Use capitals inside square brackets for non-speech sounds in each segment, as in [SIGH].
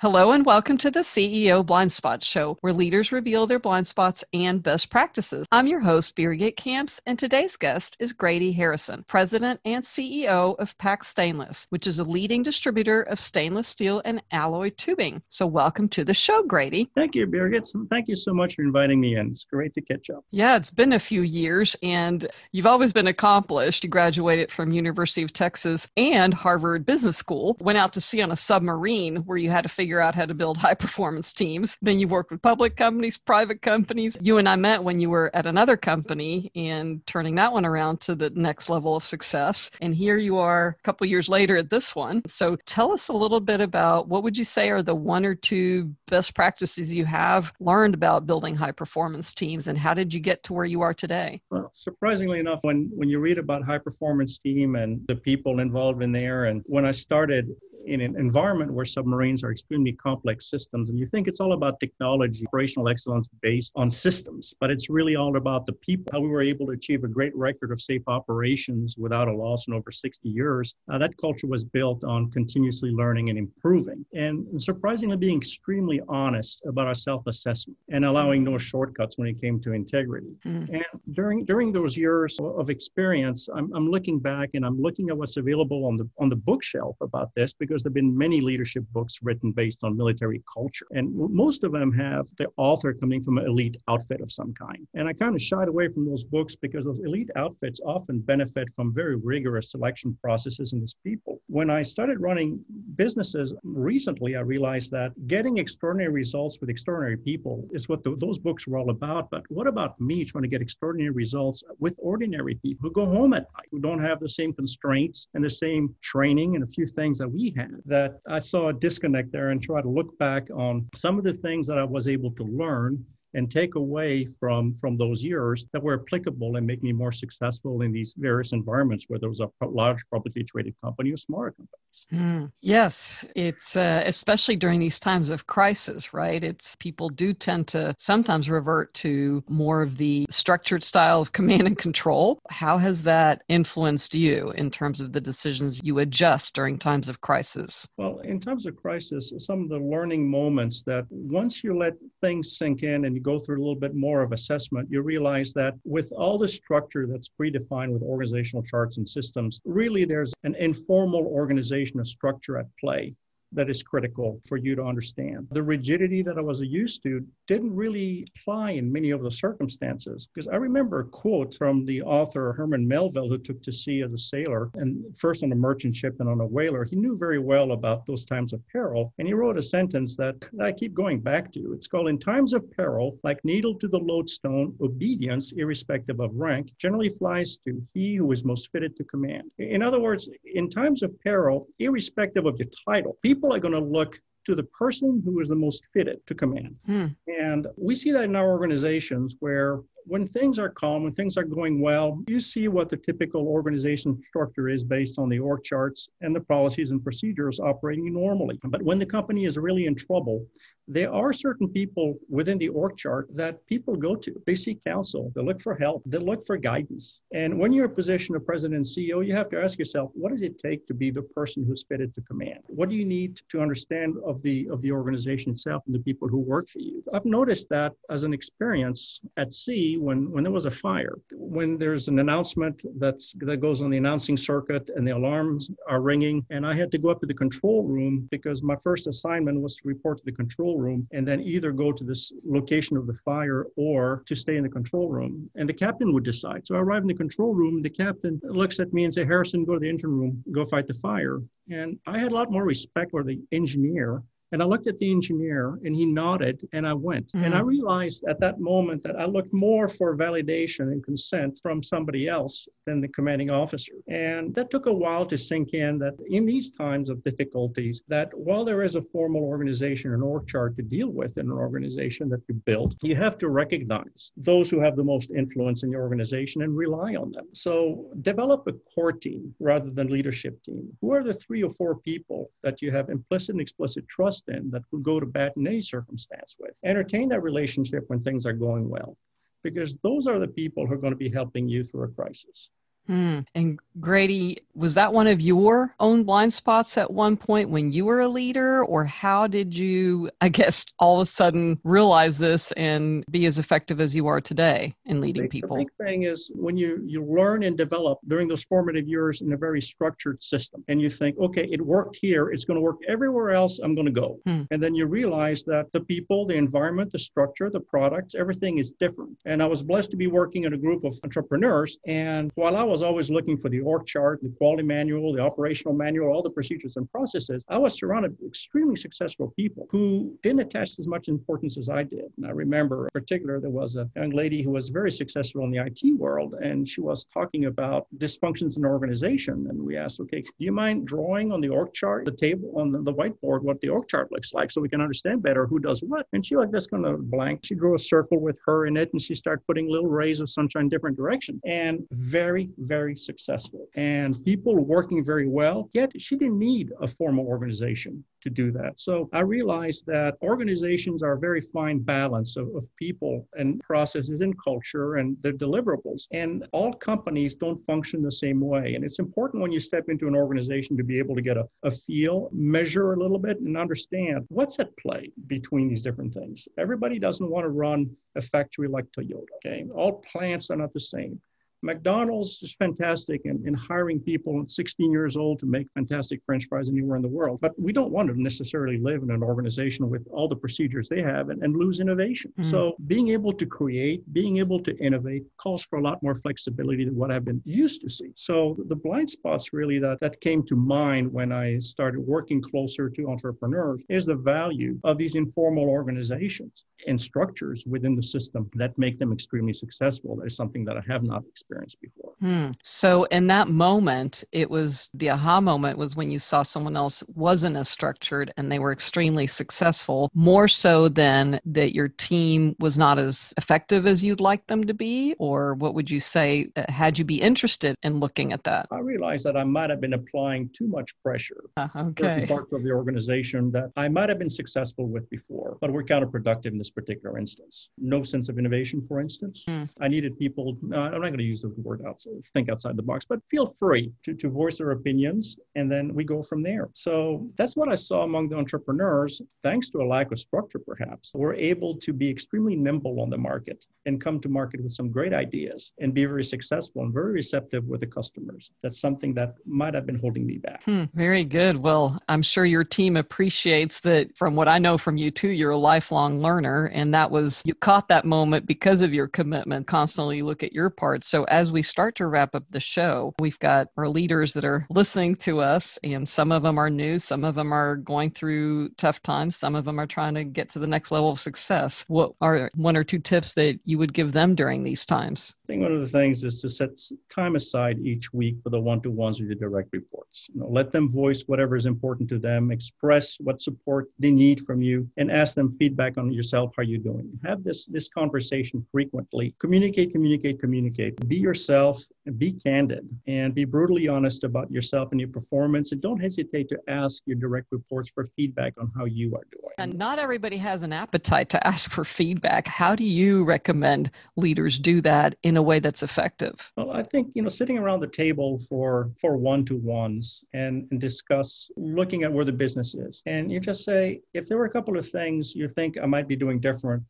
Hello and welcome to the CEO Blind Spot Show, where leaders reveal their blind spots and best practices. I'm your host, Birgit Kamps, and today's guest is Grady Harrison, President and CEO of PAC Stainless, which is a leading distributor of stainless steel and alloy tubing. So, welcome to the show, Grady. Thank you, Birgit. Thank you so much for inviting me in. It's great to catch up. Yeah, it's been a few years, and you've always been accomplished. You graduated from University of Texas and Harvard Business School, went out to sea on a submarine where you had to figure figure out how to build high performance teams. Then you worked with public companies, private companies. You and I met when you were at another company and turning that one around to the next level of success. And here you are a couple years later at this one. So tell us a little bit about what would you say are the one or two best practices you have learned about building high performance teams and how did you get to where you are today? Well, surprisingly enough, when, when you read about high performance team and the people involved in there, and when I started in an environment where submarines are extremely complex systems and you think it's all about technology, operational excellence based on systems, but it's really all about the people. How we were able to achieve a great record of safe operations without a loss in over 60 years. Uh, that culture was built on continuously learning and improving and surprisingly being extremely honest about our self-assessment and allowing no shortcuts when it came to integrity. Mm. And during during those years of experience, I'm, I'm looking back and I'm looking at what's available on the on the bookshelf about this because because there have been many leadership books written based on military culture. And most of them have the author coming from an elite outfit of some kind. And I kind of shied away from those books because those elite outfits often benefit from very rigorous selection processes in these people. When I started running businesses recently, I realized that getting extraordinary results with extraordinary people is what the, those books were all about. But what about me trying to get extraordinary results with ordinary people who go home at night, who don't have the same constraints and the same training and a few things that we have? That I saw a disconnect there and try to look back on some of the things that I was able to learn and take away from from those years that were applicable and make me more successful in these various environments where there was a large publicly traded company or smaller companies. Mm, yes, it's uh, especially during these times of crisis, right? It's people do tend to sometimes revert to more of the structured style of [LAUGHS] command and control. How has that influenced you in terms of the decisions you adjust during times of crisis? Well, in times of crisis, some of the learning moments that once you let things sink in and you go through a little bit more of assessment, you realize that with all the structure that's predefined with organizational charts and systems, really there's an informal organizational structure at play that is critical for you to understand. The rigidity that I was used to didn't really apply in many of the circumstances. Because I remember a quote from the author Herman Melville, who took to sea as a sailor and first on a merchant ship and on a whaler. He knew very well about those times of peril. And he wrote a sentence that, that I keep going back to. It's called In times of peril, like needle to the lodestone, obedience, irrespective of rank, generally flies to he who is most fitted to command. In other words, in times of peril, irrespective of your title, people people are going to look to the person who is the most fitted to command. Hmm. And we see that in our organizations where when things are calm, when things are going well, you see what the typical organization structure is based on the org charts and the policies and procedures operating normally. But when the company is really in trouble, there are certain people within the org chart that people go to. They seek counsel, they look for help, they look for guidance. And when you're in a position of president and CEO, you have to ask yourself, what does it take to be the person who's fitted to command? What do you need to understand of the of the organization itself and the people who work for you? I've noticed that as an experience at sea when when there was a fire, when there's an announcement that's that goes on the announcing circuit and the alarms are ringing, and I had to go up to the control room because my first assignment was to report to the control room and then either go to this location of the fire or to stay in the control room. And the captain would decide. So I arrive in the control room. The captain looks at me and say, Harrison, go to the engine room, go fight the fire. And I had a lot more respect for the engineer and I looked at the engineer and he nodded and I went. Mm-hmm. And I mm. realized at that moment that I looked more for validation and consent from somebody else than the commanding officer. And that took a while to sink in that in these times of difficulties, that while there is a formal organization, an org chart to deal with in an organization that you built, you have to recognize those who have the most influence in your organization and rely on them. So develop a core team rather than leadership team. Who are the three or four people that you have implicit and explicit trust that would go to bat in any circumstance with. Entertain that relationship when things are going well, because those are the people who are going to be helping you through a crisis. Hmm. And Grady, was that one of your own blind spots at one point when you were a leader, or how did you, I guess, all of a sudden realize this and be as effective as you are today in leading the, people? The big thing is when you you learn and develop during those formative years in a very structured system, and you think, okay, it worked here, it's going to work everywhere else. I'm going to go, hmm. and then you realize that the people, the environment, the structure, the products, everything is different. And I was blessed to be working in a group of entrepreneurs, and while I was always looking for the org chart, the quality manual, the operational manual, all the procedures and processes, I was surrounded with extremely successful people who didn't attach as much importance as I did. And I remember in particular, there was a young lady who was very successful in the IT world, and she was talking about dysfunctions in organization. And we asked, okay, do you mind drawing on the org chart, the table on the, the whiteboard, what the org chart looks like so we can understand better who does what? And she like this kind of blank. She drew a circle with her in it and she started putting little rays of sunshine different directions and very, very successful. And people working very well, yet she didn't need a formal organization to do that. So I realized that organizations are a very fine balance of, of people and processes and culture and their deliverables. And all companies don't function the same way. And it's important when you step into an organization to be able to get a, a feel, measure a little bit, and understand what's at play between these different things. Everybody doesn't want to run a factory like Toyota. Okay. All plants are not the same. McDonald's is fantastic in, in hiring people at 16 years old to make fantastic French fries anywhere in the world. But we don't want to necessarily live in an organization with all the procedures they have and, and lose innovation. Mm. So being able to create, being able to innovate calls for a lot more flexibility than what I've been used to see. So the blind spots really that, that came to mind when I started working closer to entrepreneurs is the value of these informal organizations and structures within the system that make them extremely successful. That is something that I have not experienced before. Hmm. So, in that moment, it was the aha moment was when you saw someone else wasn't as structured and they were extremely successful, more so than that your team was not as effective as you'd like them to be? Or what would you say? Uh, had you be interested in looking at that? I realized that I might have been applying too much pressure. Uh, okay. Parts of the organization that I might have been successful with before, but were counterproductive in this particular instance. No sense of innovation, for instance. Mm. I needed people, I'm not going to use the word outside, think outside the box, but feel free to, to voice their opinions and then we go from there. So that's what I saw among the entrepreneurs, thanks to a lack of structure, perhaps. We're able to be extremely nimble on the market and come to market with some great ideas and be very successful and very receptive with the customers. That's something that might have been holding me back. Hmm, very good. Well, I'm sure your team appreciates that from what I know from you too, you're a lifelong learner and that was you caught that moment because of your commitment constantly look at your part so as we start to wrap up the show we've got our leaders that are listening to us and some of them are new some of them are going through tough times some of them are trying to get to the next level of success what are one or two tips that you would give them during these times I think one of the things is to set time aside each week for the one-to-ones with the direct reports. You know, let them voice whatever is important to them, express what support they need from you, and ask them feedback on yourself. How are you doing? Have this this conversation frequently. Communicate, communicate, communicate. Be yourself and be candid, and be brutally honest about yourself and your performance. And don't hesitate to ask your direct reports for feedback on how you are doing. And not everybody has an appetite to ask for feedback. How do you recommend leaders do that in in a way that's effective? Well, I think you know sitting around the table for for one to ones and, and discuss looking at where the business is, and you just say if there were a couple of things you think I might be doing different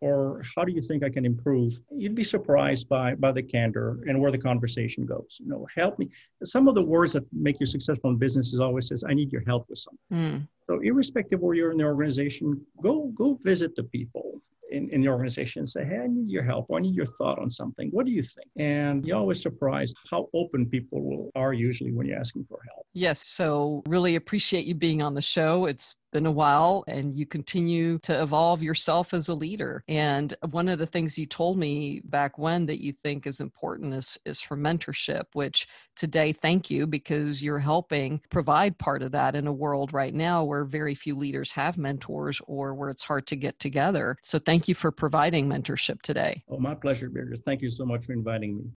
or how do you think I can improve? You'd be surprised by by the candor and where the conversation goes. You know, help me. Some of the words that make you successful in business is always says, "I need your help with something." Mm. So, irrespective where you're in the organization, go go visit the people in, in the organization and say, hey, I need your help or I need your thought on something. What do you think? And you're always surprised how open people are usually when you're asking for help. Yes. So really appreciate you being on the show. It's been a while and you continue to evolve yourself as a leader. And one of the things you told me back when that you think is important is, is for mentorship, which today, thank you because you're helping provide part of that in a world right now where very few leaders have mentors or where it's hard to get together. So thank you for providing mentorship today. Oh, my pleasure, Beatrice. Thank you so much for inviting me.